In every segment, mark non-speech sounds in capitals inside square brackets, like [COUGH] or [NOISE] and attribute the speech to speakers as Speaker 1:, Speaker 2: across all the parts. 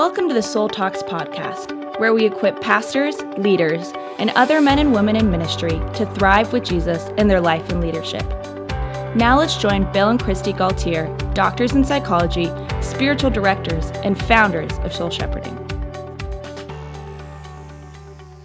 Speaker 1: Welcome to the Soul Talks podcast, where we equip pastors, leaders, and other men and women in ministry to thrive with Jesus in their life and leadership. Now let's join Bill and Christy Gaultiere, doctors in psychology, spiritual directors, and founders of Soul Shepherding.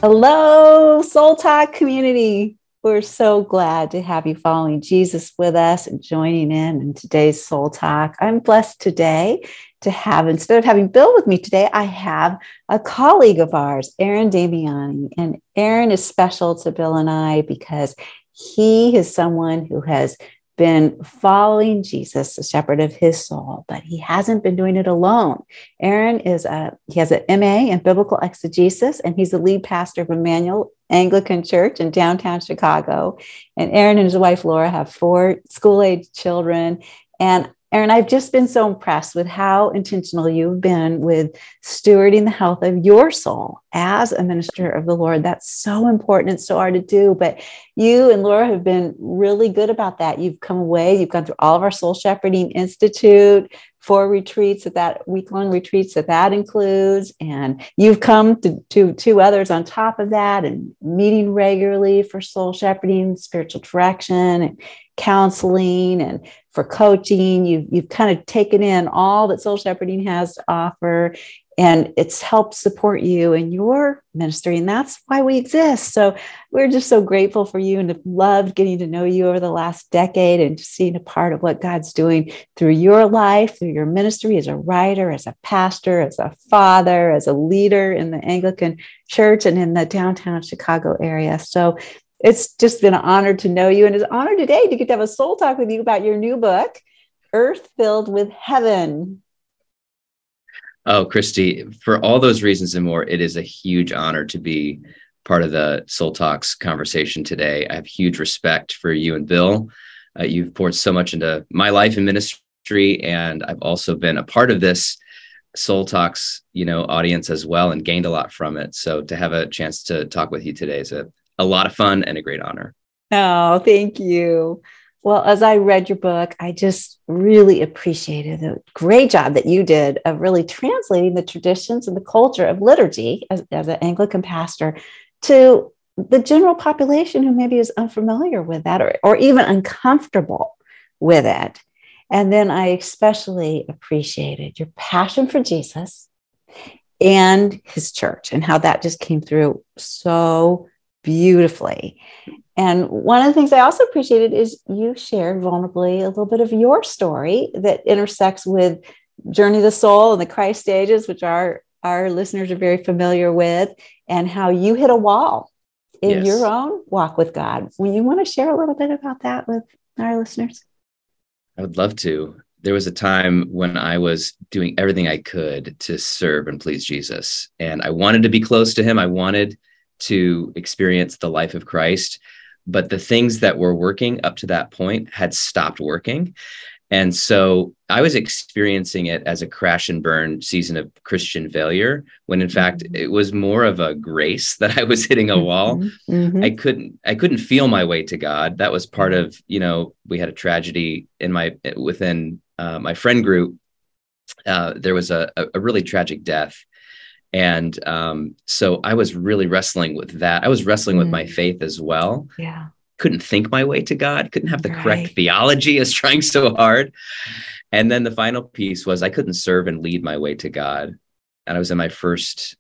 Speaker 2: Hello, Soul Talk community. We're so glad to have you following Jesus with us and joining in in today's Soul Talk. I'm blessed today to have, instead of having Bill with me today, I have a colleague of ours, Aaron Damiani. And Aaron is special to Bill and I because he is someone who has been following Jesus, the shepherd of his soul, but he hasn't been doing it alone. Aaron is a he has an MA in biblical exegesis, and he's the lead pastor of Immanuel Anglican Church in downtown Chicago. And Aaron and his wife Laura have four school-age children. And Aaron, I've just been so impressed with how intentional you've been with stewarding the health of your soul as a minister of the Lord. That's so important. It's so hard to do. But you and Laura have been really good about that. You've come away, you've gone through all of our Soul Shepherding Institute, four retreats that that week long retreats that that includes and you've come to, to two others on top of that and meeting regularly for soul shepherding spiritual direction and counseling and for coaching. You've, you've kind of taken in all that soul shepherding has to offer and it's helped support you in your ministry and that's why we exist. So we're just so grateful for you and have loved getting to know you over the last decade and just seeing a part of what god's doing through your life through your ministry as a writer as a pastor as a father as a leader in the anglican church and in the downtown chicago area. So it's just been an honor to know you and it's an honor today to get to have a soul talk with you about your new book earth filled with heaven
Speaker 3: Oh, Christy, for all those reasons and more, it is a huge honor to be part of the Soul Talks conversation today. I have huge respect for you and Bill. Uh, you've poured so much into my life and ministry, and I've also been a part of this Soul Talks, you know, audience as well, and gained a lot from it. So to have a chance to talk with you today is a, a lot of fun and a great honor.
Speaker 2: Oh, thank you. Well, as I read your book, I just really appreciated the great job that you did of really translating the traditions and the culture of liturgy as, as an Anglican pastor to the general population who maybe is unfamiliar with that or, or even uncomfortable with it. And then I especially appreciated your passion for Jesus and his church and how that just came through so beautifully. And one of the things I also appreciated is you shared vulnerably a little bit of your story that intersects with Journey of the Soul and the Christ stages, which our, our listeners are very familiar with, and how you hit a wall in yes. your own walk with God. Will you want to share a little bit about that with our listeners?
Speaker 3: I would love to. There was a time when I was doing everything I could to serve and please Jesus. And I wanted to be close to him. I wanted to experience the life of Christ but the things that were working up to that point had stopped working. And so I was experiencing it as a crash and burn season of Christian failure, when in fact mm-hmm. it was more of a grace [LAUGHS] that I was hitting a wall. Mm-hmm. mm-hmm. I couldn't I couldn't feel my way to God. That was part of you know we had a tragedy in my within uh, my friend group. Uh, there was a, a really tragic death, and um, so I was really wrestling with that. I was wrestling mm. with my mm. faith as well.
Speaker 2: Yeah.
Speaker 3: Couldn't think my way to God, couldn't have the right. correct theology, as trying so hard. And then the final piece was I couldn't serve and lead my way to God. And I was in my first,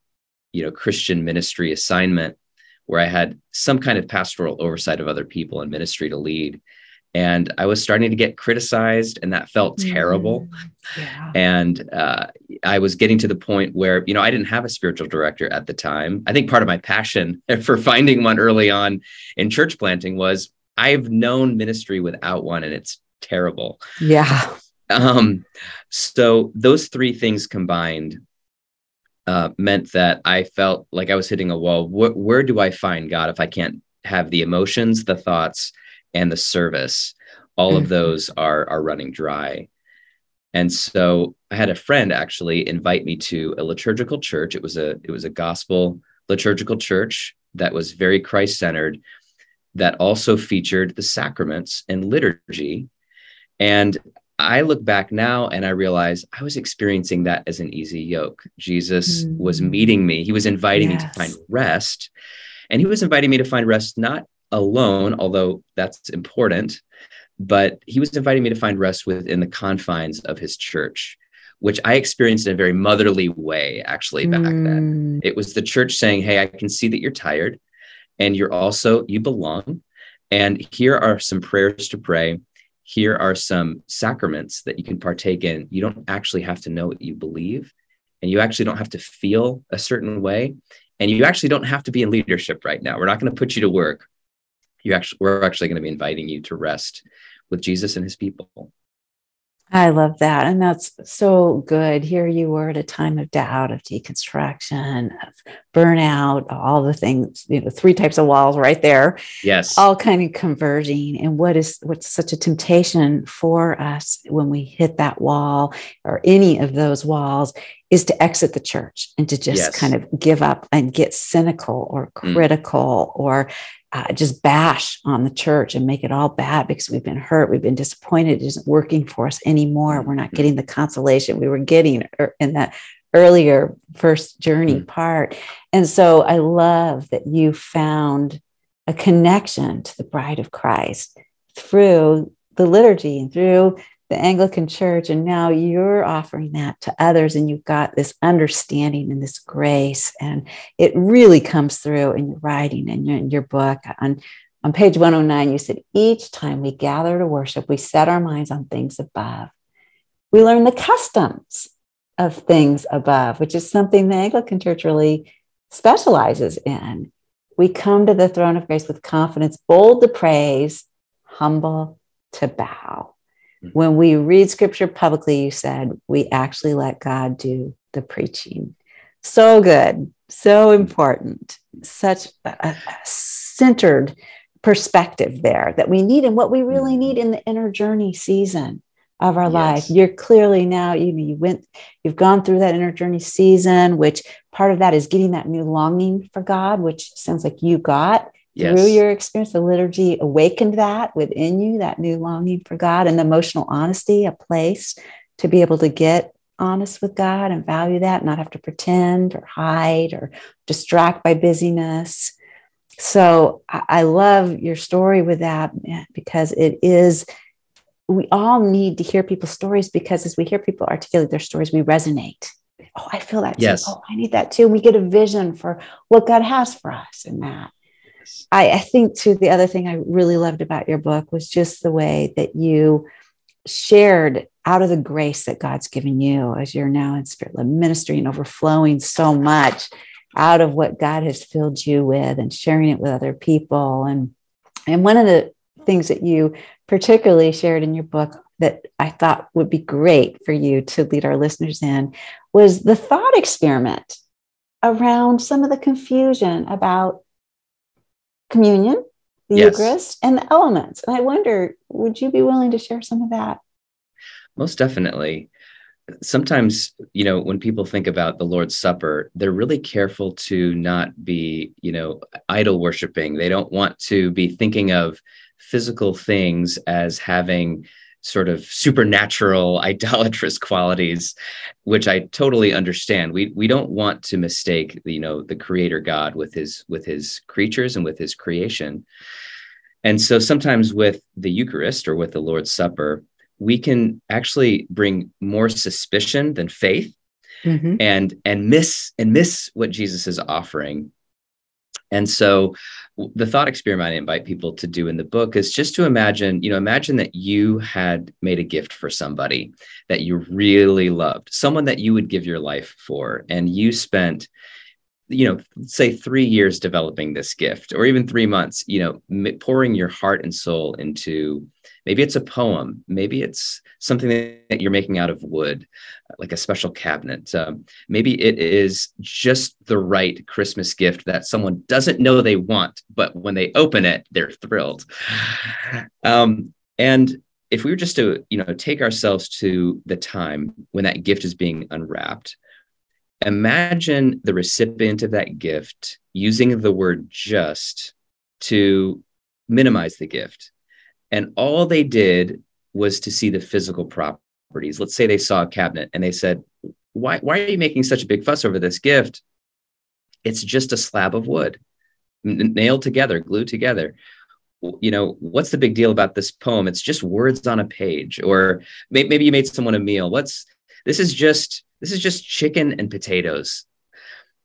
Speaker 3: you know, Christian ministry assignment where I had some kind of pastoral oversight of other people and ministry to lead and I was starting to get criticized, and that felt terrible. Mm, yeah. And uh, I was getting to the point where, you know, I didn't have a spiritual director at the time. I think part of my passion [LAUGHS] for finding one early on in church planting was I've known ministry without one, and it's terrible.
Speaker 2: Yeah.
Speaker 3: Um, so those three things combined uh, meant that I felt like I was hitting a wall. Wh- where do I find God if I can't have the emotions, the thoughts, and the service all mm-hmm. of those are are running dry and so i had a friend actually invite me to a liturgical church it was a it was a gospel liturgical church that was very christ centered that also featured the sacraments and liturgy and I look back now and I realize I was experiencing that as an easy yoke. Jesus mm. was meeting me. He was inviting yes. me to find rest. And he was inviting me to find rest not alone, although that's important, but he was inviting me to find rest within the confines of his church, which I experienced in a very motherly way, actually, back mm. then. It was the church saying, Hey, I can see that you're tired and you're also, you belong. And here are some prayers to pray. Here are some sacraments that you can partake in. You don't actually have to know what you believe, and you actually don't have to feel a certain way. And you actually don't have to be in leadership right now. We're not going to put you to work. You actually, we're actually going to be inviting you to rest with Jesus and his people.
Speaker 2: I love that. And that's so good. Here you were at a time of doubt, of deconstruction, of burnout, all the things, you know, three types of walls right there.
Speaker 3: Yes.
Speaker 2: All kind of converging. And what is what's such a temptation for us when we hit that wall or any of those walls is to exit the church and to just yes. kind of give up and get cynical or mm. critical mm. or uh, just bash on the church and make it all bad because we've been hurt, we've been disappointed, it isn't working for us anymore. We're not getting the consolation we were getting er, in that earlier first journey mm-hmm. part. And so I love that you found a connection to the bride of Christ through the liturgy and through the Anglican Church, and now you're offering that to others, and you've got this understanding and this grace, and it really comes through in your writing and in your book. On, on page 109, you said, Each time we gather to worship, we set our minds on things above. We learn the customs of things above, which is something the Anglican Church really specializes in. We come to the throne of grace with confidence, bold to praise, humble to bow. When we read scripture publicly, you said we actually let God do the preaching. So good, so important, such a, centered perspective there that we need and what we really mm-hmm. need in the inner journey season of our yes. life. You're clearly now, you know, you went, you've gone through that inner journey season, which part of that is getting that new longing for God, which sounds like you got yes. through your experience, the liturgy awakened that within you, that new longing for God and emotional honesty, a place to be able to get honest with God and value that, not have to pretend or hide or distract by busyness. So I love your story with that eh, because it is, we all need to hear people's stories because as we hear people articulate their stories, we resonate. Oh, I feel that too. Yes. Oh, I need that too. We get a vision for what God has for us in that. I, I think too, the other thing I really loved about your book was just the way that you shared out of the grace that God's given you as you're now in spirit ministry and overflowing so much out of what God has filled you with and sharing it with other people. And, and one of the things that you particularly shared in your book that I thought would be great for you to lead our listeners in was the thought experiment around some of the confusion about communion, the yes. Eucharist, and the elements. And I wonder, would you be willing to share some of that?
Speaker 3: Most definitely. Sometimes, you know, when people think about the Lord's Supper, they're really careful to not be, you know, idol worshiping. They don't want to be thinking of physical things as having sort of supernatural [LAUGHS] idolatrous qualities which i totally understand we we don't want to mistake you know the creator god with his with his creatures and with his creation and so sometimes with the eucharist or with the lord's supper we can actually bring more suspicion than faith mm-hmm. and and miss and miss what jesus is offering and so the thought experiment I invite people to do in the book is just to imagine, you know, imagine that you had made a gift for somebody that you really loved, someone that you would give your life for, and you spent you know say 3 years developing this gift or even 3 months you know pouring your heart and soul into maybe it's a poem maybe it's something that you're making out of wood like a special cabinet. Um, maybe it is just the right christmas gift that someone doesn't know they want but when they open it they're thrilled. Um, and if we were just to you know take ourselves to the time when that gift is being unwrapped imagine the recipient of that gift using the word just to minimize the gift. And all they did was to see the physical properties. Let's say they saw a cabinet and they said, why, why are you making such a big fuss over this gift? It's just a slab of wood nailed together, glued together. You know, what's the big deal about this poem? It's just words on a page. Or maybe you made someone a meal. What's this is just this is just chicken and potatoes.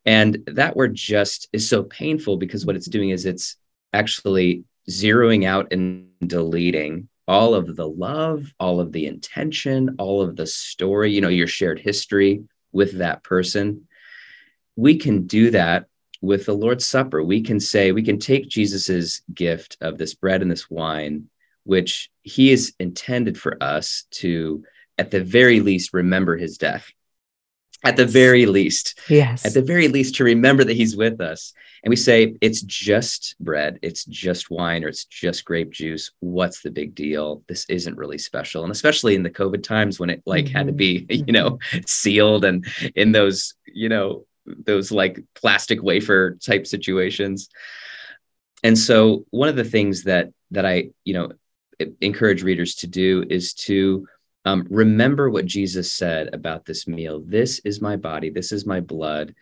Speaker 3: And that word just is so painful because what it's doing is it's actually zeroing out and deleting all mm-hmm. of the love, all of the intention, all of the story, you know, your shared history with that person. We can do that with the Lord's Supper. We can say, we can take Jesus's gift of this bread and this wine, which he is intended for us to, at the very least, remember his death at the very least.
Speaker 2: Yes.
Speaker 3: At the very least, to remember that he's with us. And we say, it's just bread, it's just wine, or it's just grape juice. What's the big deal? This isn't really special. And especially in the COVID times when it like mm-hmm. had to be, [LAUGHS] you know, sealed and in those, you know, those like plastic wafer type situations. And so one of the things that that I, you know, encourage readers to do is to um, remember what Jesus said about this meal. This is my body, this is my blood.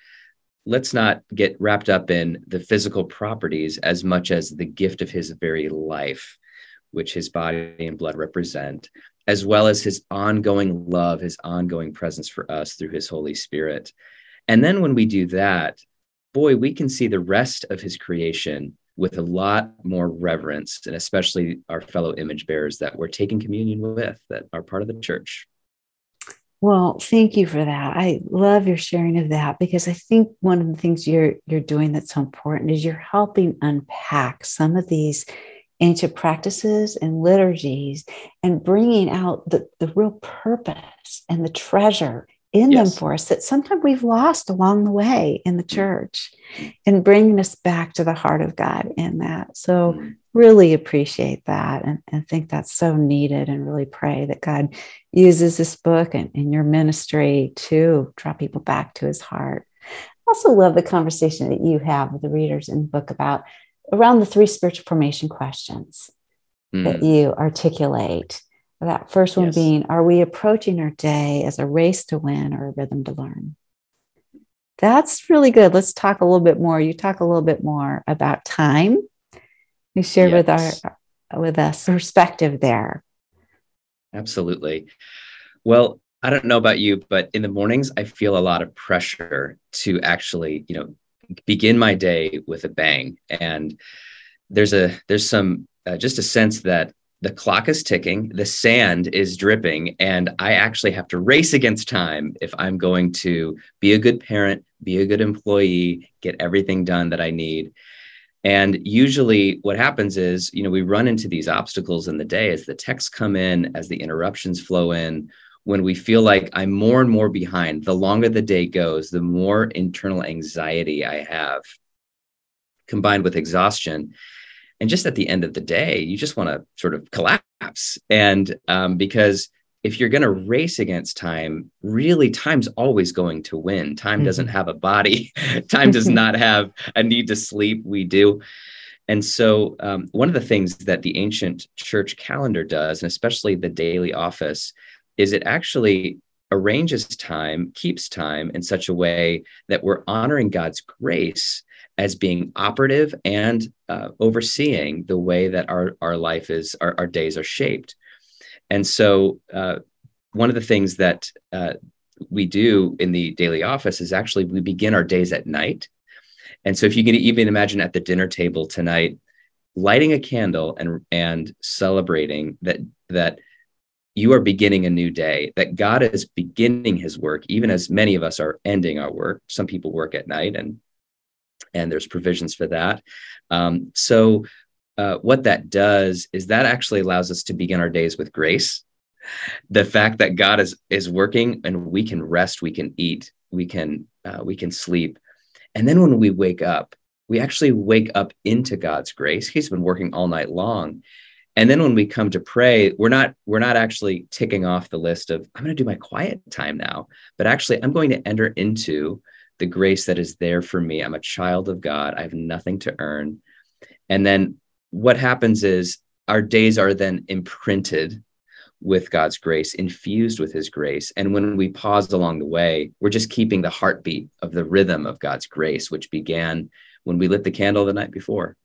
Speaker 3: Let's not get wrapped up in the physical properties as much as the gift of his very life, which his body and blood represent, as well as his ongoing love, his ongoing presence for us through his Holy Spirit. And then when we do that, boy, we can see the rest of his creation with a lot more reverence, and especially our fellow image bearers that we're taking communion with that are part of the church.
Speaker 2: Well, thank you for that. I love your sharing of that because I think one of the things you're you're doing that's so important is you're helping unpack some of these ancient practices and liturgies and bringing out the, the real purpose and the treasure in yes. them for us that sometimes we've lost along the way in the mm. church and bringing us back to the heart of God in that. So, mm. really appreciate that and, and think that's so needed and really pray that God uses this book and, in your ministry to draw people back to his heart. I also love the conversation that you have with the readers in the book about around the three spiritual formation questions mm. that you articulate that first one yes. being Are we approaching our day as a race to win or a rhythm to learn? That's really good. Let's talk a little bit more. You talk a little bit more about time. You share yes. with our with us perspective there.
Speaker 3: Absolutely. Well, I don't know about you, but in the mornings I feel a lot of pressure to actually, you know, begin my day with a bang. And there's a there's some uh, just a sense that the clock is ticking, the sand is dripping, and I actually have to race against time if I'm going to be a good parent, be a good employee, get everything done that I need. And usually, what happens is, you know, we run into these obstacles in the day as the texts come in, as the interruptions flow in. When we feel like I'm more and more behind, the longer the day goes, the more internal anxiety I have combined with exhaustion and just at the end of the day you just want to sort of collapse. And um, because if you're going to race against time really time's always going to win. Time mm-hmm. doesn't have a body. [LAUGHS] Time does not [LAUGHS] have a need to sleep. We do. And so um, one of the things that the ancient church calendar does and especially the daily office is it actually arranges time keeps time in such a way that we're honoring god's grace as being operative and uh, overseeing the way that our, our life is, our, our days are shaped. And so, uh, one of the things that uh, we do in the daily office is actually we begin our days at night. And so, if you can even imagine at the dinner table tonight, lighting a candle and and celebrating that that you are beginning a new day that god is beginning his work even as many of us are ending our work some people work at night and and there's provisions for that. Um, so, uh, what that does is that actually allows us to begin our days with grace. The fact that God is is working and we can rest, we can eat, we can uh, we can sleep, and then when we wake up, we actually wake up into God's grace. He's been working all night long, and then when we come to pray, we're not we're not actually ticking off the list of I'm going to do my quiet time now, but actually I'm going to enter into the grace that is there for me. I'm a child of God. I have nothing to earn. And then what happens is our days are then imprinted with God's grace, infused with his grace. And when we pause along the way, we're just keeping the heartbeat of the rhythm of God's grace, which began when we lit the candle the night before.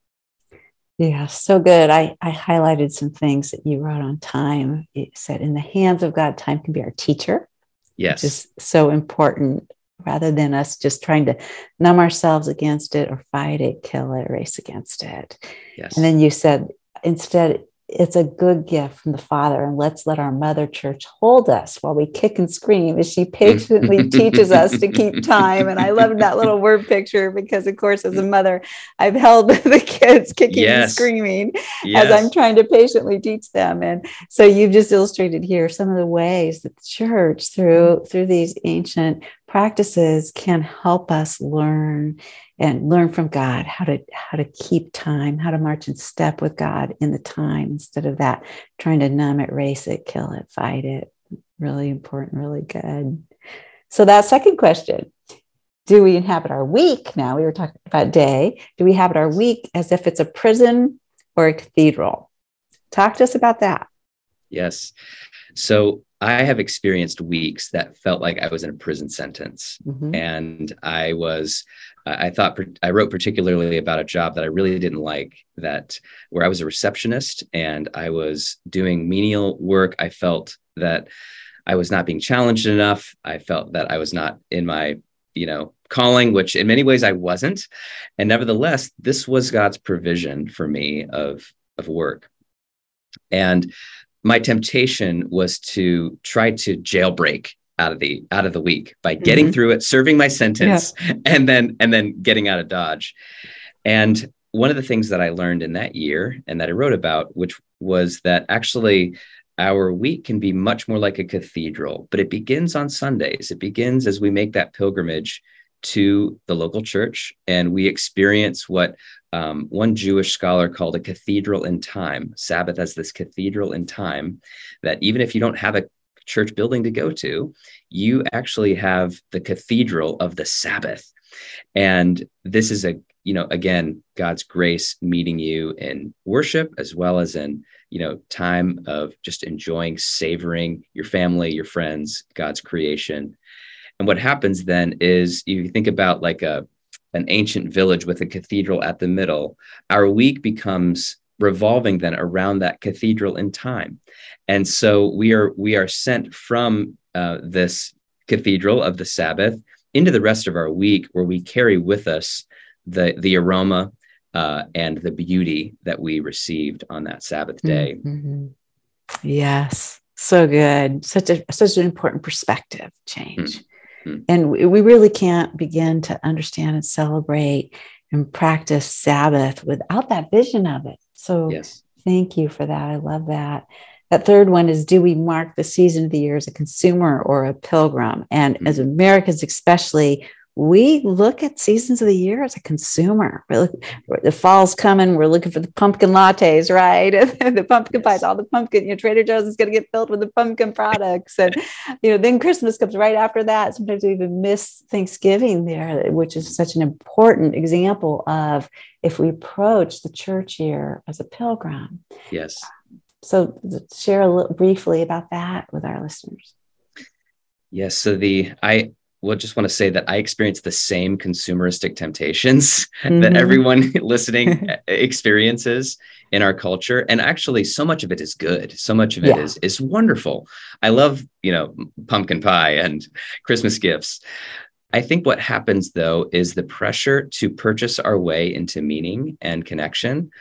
Speaker 2: Yeah, so good. I, I highlighted some things that you wrote on time. It said, in the hands of God, time can be our teacher.
Speaker 3: Yes.
Speaker 2: Which is so important rather than us just trying to numb ourselves against it or fight it, kill it, race against it.
Speaker 3: Yes.
Speaker 2: And then you said, instead, it's a good gift from the Father, and let's let our mother church hold us while we kick and scream as she [LAUGHS] patiently teaches us to keep time. And I love that little word picture because, of course, as a mother, I've held [LAUGHS] the kids kicking yes. and screaming yes. as I'm trying to patiently teach them. And so you've just illustrated here some of the ways that the church, through through these ancient practices, can help us learn and learn from God how to how to keep time, how to march in step with God in the time instead of that trying to numb it, race it, kill it, fight it. Really important, really good. So that second question, do we inhabit our week now? We were talking about day. Do we inhabit our week as if it's a prison or a cathedral? Talk to us about that.
Speaker 3: Yes. So I have experienced weeks that felt like I was in a prison sentence. Mm-hmm. And I was, I thought, I wrote particularly about a job that I really didn't like, that where I was a receptionist and I was doing menial work. I felt that I was not being challenged enough. I felt that I was not in my, you know, calling, which in many ways I wasn't. And nevertheless, this was God's provision for me of, of work. And my temptation was to try to jailbreak out of the out of the week by getting mm-hmm. through it serving my sentence yeah. [LAUGHS] and then and then getting out of dodge and one of the things that i learned in that year and that i wrote about which was that actually our week can be much more like a cathedral but it begins on sundays it begins as we make that pilgrimage to the local church and we experience what um, one Jewish scholar called a cathedral in time, Sabbath as this cathedral in time, that even if you don't have a church building to go to, you actually have the cathedral of the Sabbath. And this is a, you know, again, God's grace meeting you in worship as well as in, you know, time of just enjoying, savoring your family, your friends, God's creation. And what happens then is you think about like a an ancient village with a cathedral at the middle. Our week becomes revolving then around that cathedral in time. And so we are we are sent from uh, this cathedral of the Sabbath into the rest of our week where we carry with us the the aroma uh, and the beauty that we received on that Sabbath day.
Speaker 2: Mm-hmm. Yes, so good. Such a such an important perspective change. Mm. Hmm. And we really can't begin to understand and celebrate and practice Sabbath without that vision of it. So yes. thank you for that. I love that. That third one is do we mark the season of the year as a consumer or a pilgrim? And mm-hmm. as Americans, especially, we look at seasons of the year as a consumer. Look, the fall's coming. We're looking for the pumpkin lattes, right? [LAUGHS] the pumpkin yes. pies, all the pumpkin. You know, Trader Joe's is going to get filled with the pumpkin products, and you know, then Christmas comes right after that. Sometimes we even miss Thanksgiving there, which is such an important example of if we approach the church year as a pilgrim.
Speaker 3: Yes.
Speaker 2: So, share a little briefly about that with our listeners.
Speaker 3: Yes. So the I will just want to say that I experienced the same consumeristic temptations [LAUGHS] mm-hmm. that everyone [LAUGHS] listening [LAUGHS] experiences in our culture. And actually, so much of it is good. So much of it yeah. is is wonderful. I love, you know, pumpkin pie and Christmas gifts. I think what happens though is the pressure to purchase our way into meaning and connection.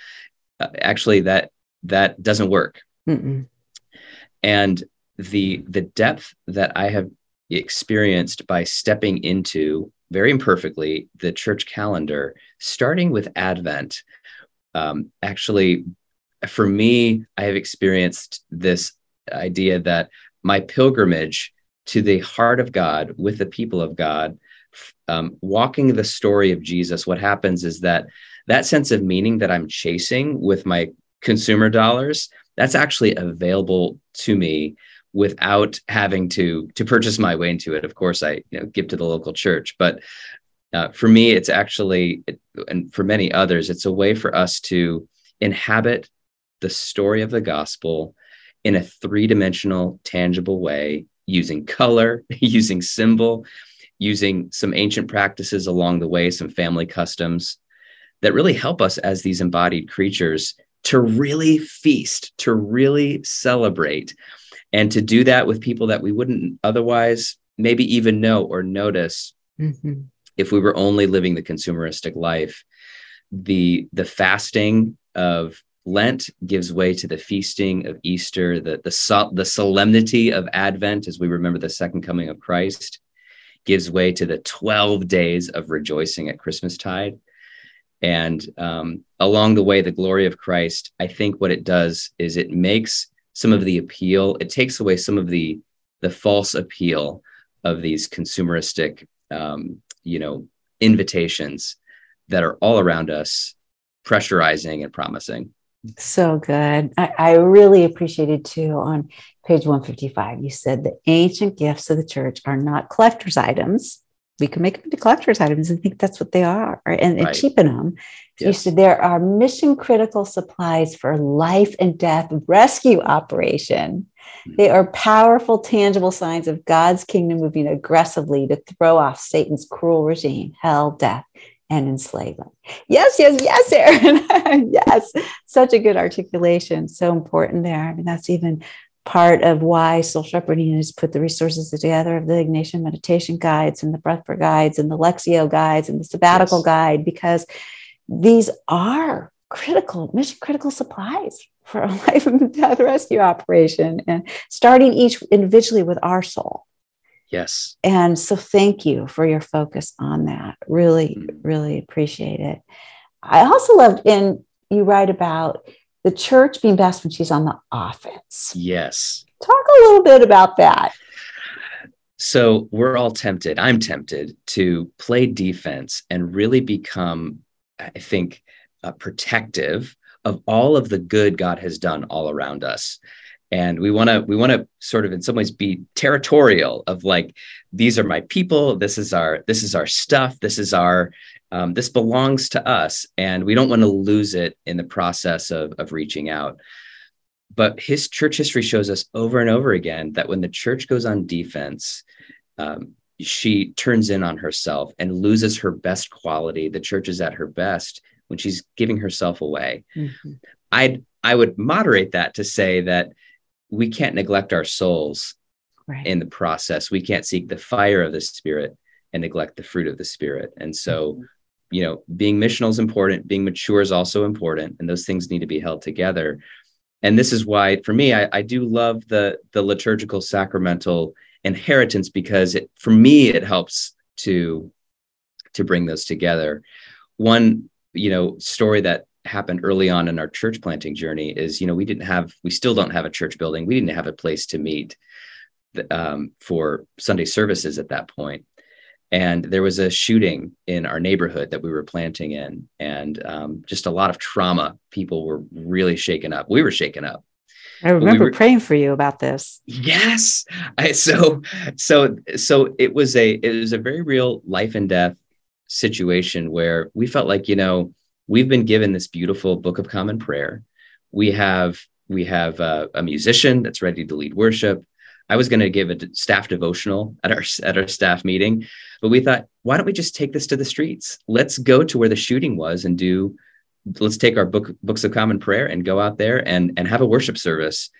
Speaker 3: Uh, actually, that that doesn't work. Mm-mm. And the the depth that I have experienced by stepping into very imperfectly the church calendar, starting with Advent. Um, actually, for me, I have experienced this idea that my pilgrimage to the heart of God with the people of God, um, walking the story of Jesus, what happens is that that sense of meaning that I'm chasing with my consumer dollars, that's actually available to me without having to to purchase my way into it. Of course, I you know give to the local church, but uh, for me, it's actually and for many others, it's a way for us to inhabit the story of the gospel in a three dimensional, tangible way, using color, [LAUGHS] using symbol, using some ancient practices along the way, some family customs that really help us as these embodied creatures to really feast, to really celebrate, and to do that with people that we wouldn't otherwise maybe even know or notice mm-hmm. if we were only living the consumeristic life. The the fasting of Lent gives way to the feasting of Easter, the the, the solemnity of Advent as we remember the second coming of Christ, gives way to the 12 days of rejoicing at Christmastide. And um, along the way, the glory of Christ, I think what it does is it makes some of the appeal, it takes away some of the the false appeal of these consumeristic, um, you know, invitations that are all around us, pressurizing and promising.
Speaker 2: So good. I, I, really appreciated too on page 155. You said the ancient gifts of the church are not collector's items. We can make them into collector's items and think that's what they are and, right. and cheapen them. Yes. You said there are mission critical supplies for life and death rescue operation. Mm-hmm. They are powerful, tangible signs of God's kingdom moving aggressively to throw off Satan's cruel regime, hell, death, and enslavement. Yes, yes, yes, Aaron. [LAUGHS] yes, such a good articulation. So important there. I mean, that's even part of why Soul Shepherding has put the resources together of the Ignatian meditation guides and the breathwork guides and the Lectio guides and the sabbatical yes. guide, because these are critical, mission critical supplies for a [LAUGHS] life and death rescue operation and starting each individually with our soul.
Speaker 3: Yes.
Speaker 2: And so thank you for your focus on that. Really, mm-hmm. really appreciate it. I also loved in you write about the church being best when she's on the offense.
Speaker 3: Yes.
Speaker 2: Talk a little bit about that.
Speaker 3: So we're all tempted. I'm tempted to play defense and really become, I think, uh, protective of all of the good God has done all around us and we want to we want to sort of in some ways be territorial of like these are my people this is our this is our stuff this is our um, this belongs to us and we don't want to lose it in the process of of reaching out but his church history shows us over and over again that when the church goes on defense um, she turns in on herself and loses her best quality the church is at her best when she's giving herself away mm-hmm. i'd i would moderate that to say that we can't neglect our souls right. in the process. We can't seek the fire of the spirit and neglect the fruit of the spirit. And so, mm-hmm. You know, being missional is important, being mature is also important, and those things need to be held together. And this is why, for me, I, I do love the the liturgical sacramental inheritance because it, for me, it helps to to bring those together. One, you know, story that happened early on in our church planting journey is you know we didn't have we still don't have a church building we didn't have a place to meet um, for sunday services at that point and there was a shooting in our neighborhood that we were planting in and um, just a lot of trauma. People were really shaken up. We were shaken up.
Speaker 2: I remember we were, praying for you about this.
Speaker 3: Yes. I, so, so, so it was a, it was a very real life and death situation where we felt like, you know, we've been given this beautiful book of common prayer. We have we have a, a musician that's ready to lead worship i was going to give a staff devotional at our at our staff meeting but we thought why don't we just take this to the streets? Let's go to where the shooting was and do let's take our book books of common prayer and go out there and and have a worship service.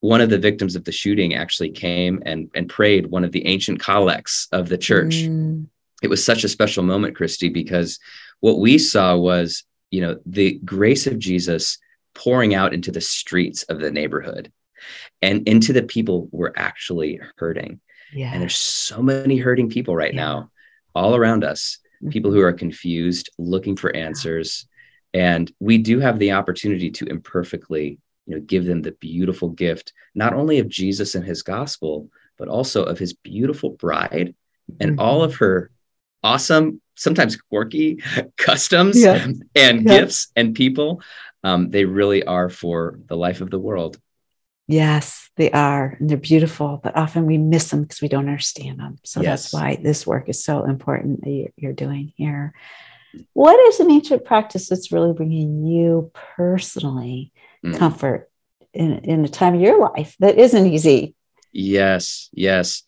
Speaker 3: One of the victims of the shooting actually came and and prayed one of the ancient collects of the church. Mm. it was such a special moment christy because what we saw was, you know, the grace of Jesus pouring out into the streets of the neighborhood and into the people were actually hurting. Yeah. And there's so many hurting people right yeah. now all around us, mm-hmm. people who are confused, looking for answers. And we do have the opportunity to imperfectly, you know, give them the beautiful gift, not only of Jesus and his gospel, but also of his beautiful bride and mm-hmm. all of her awesome sometimes quirky [LAUGHS] customs yeah. and yeah. gifts and people. Um, they really are for the life of the world.
Speaker 2: Yes, they are. And they're beautiful, but often we miss them because we don't understand them. So yes. that's why this work is so important that you're doing here. What is an ancient practice that's really bringing you personally mm. comfort in, in a time of your life that isn't easy.
Speaker 3: Yes, yes.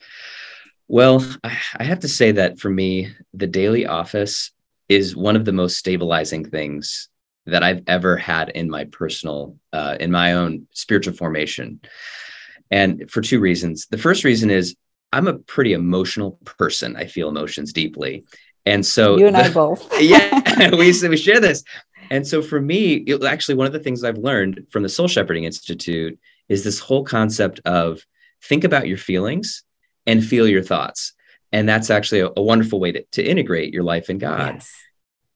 Speaker 3: Well, I have to say that for me, the daily office is one of the most stabilizing things that I've ever had in my personal, uh, in my own spiritual formation. And for two reasons. The first reason is I'm a pretty emotional person. I feel emotions deeply. And so
Speaker 2: you and the, I both. [LAUGHS]
Speaker 3: yeah, we, we share this. And so for me, it, actually, one of the things I've learned from the Soul Shepherding Institute is this whole concept of think about your feelings and feel your thoughts. And that's actually a, a wonderful way to, to integrate your life in God. Yes.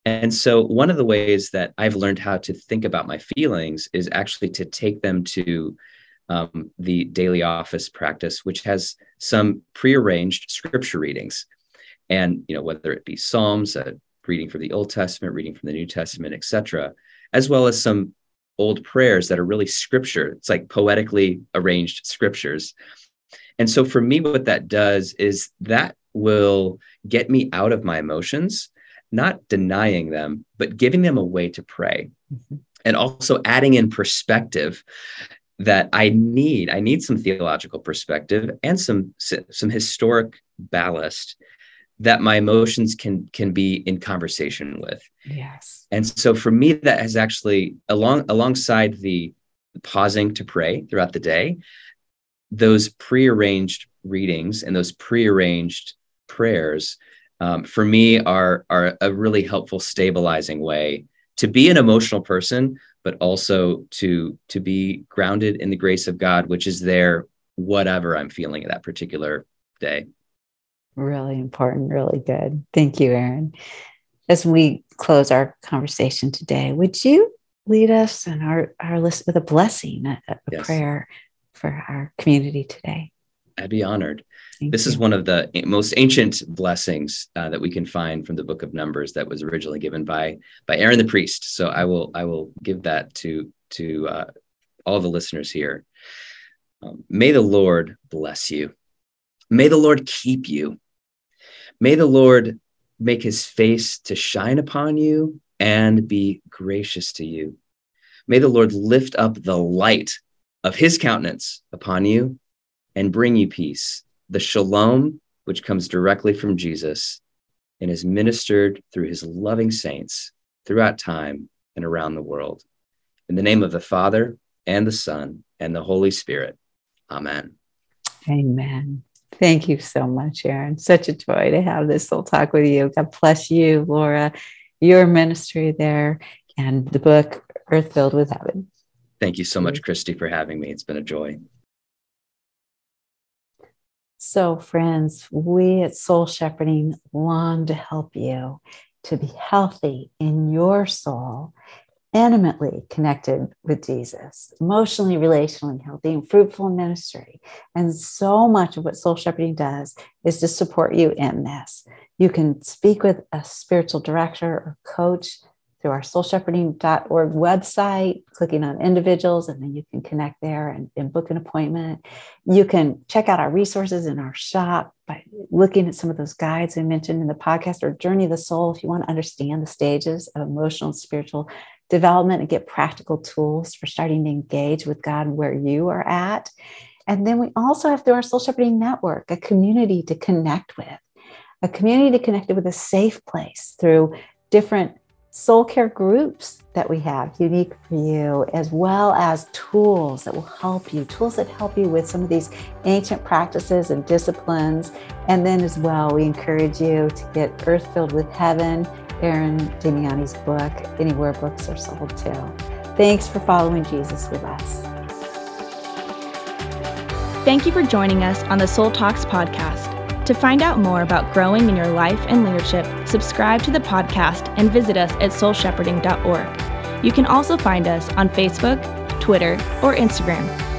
Speaker 3: And so, one of the ways that I've learned how to think about my feelings is actually to take them to um, the daily office practice, which has some prearranged scripture readings. And, you know, whether it be Psalms, a reading from the Old Testament, reading from the New Testament, etc., as well as some old prayers that are really scripture. It's like poetically arranged scriptures. And so for me, what that does is that will get me out of my emotions not denying them, but giving them a way to pray. Mm-hmm. And also adding in perspective that I need. I need some theological perspective and some some historic ballast that my emotions can can be in conversation with.
Speaker 2: Yes.
Speaker 3: And so for me, that has actually along alongside the pausing to pray throughout the day, those prearranged readings and those prearranged prayers um, for me are are a really helpful stabilizing way to be an emotional person but also to to be grounded in the grace of god which is there whatever i'm feeling at that particular day.
Speaker 2: Really important really good. Thank you aaron as we close our conversation today would you lead us and our our list with a blessing a, a yes. prayer for our community today
Speaker 3: i'd be honored. Thank this you. is one of the most ancient blessings uh, that we can find from the book of numbers that was originally given by by aaron the priest. So i will i will give that to to uh, all the listeners here. Um, may the lord bless you. May the lord keep you. May the lord make his face to shine upon you and be gracious to you. May the lord lift up the light of his countenance upon you and bring you peace the shalom, which comes directly from Jesus and is ministered through his loving saints throughout time and around the world. In the name of the Father and the Son and the Holy Spirit. Amen.
Speaker 2: Amen. Thank you so much, Aaron. Such a joy to have this little talk with you. God bless you, Laura, your ministry there, and the book Earth Filled with Heaven.
Speaker 3: Thank you so much, Christy, for having me. It's been a joy.
Speaker 2: So, friends, we at Soul Shepherding long to help you to be healthy in your soul, intimately connected with Jesus, emotionally, relationally healthy, and fruitful in ministry. And so much of what Soul Shepherding does is to support you in this. You can speak with a spiritual director or coach through our soulshepherding.org website, clicking on individuals, and then you can connect there and, and, book an appointment. You can check out our resources in our shop by looking at some of those guides we mentioned in the podcast or Journey of the Soul if you want to understand the stages of emotional and spiritual development and get practical tools for starting to engage with God where you are at. And then we also have through our Soul Shepherding Network, a community to connect with, a community to connect with a safe place through different soul care groups that we have unique for you, as well as tools that will help you, tools that help you with some of these ancient practices and disciplines. And then, as well, we encourage you to get Earth Filled with Heaven, Aaron Damiani's book, anywhere books are sold too. Thanks for following Jesus with us.
Speaker 1: Thank you for joining us on the Soul Talks podcast. To find out more about growing in your life and leadership, subscribe to the podcast and visit us at soulshepherding.org. You can also find us on Facebook, Twitter, or Instagram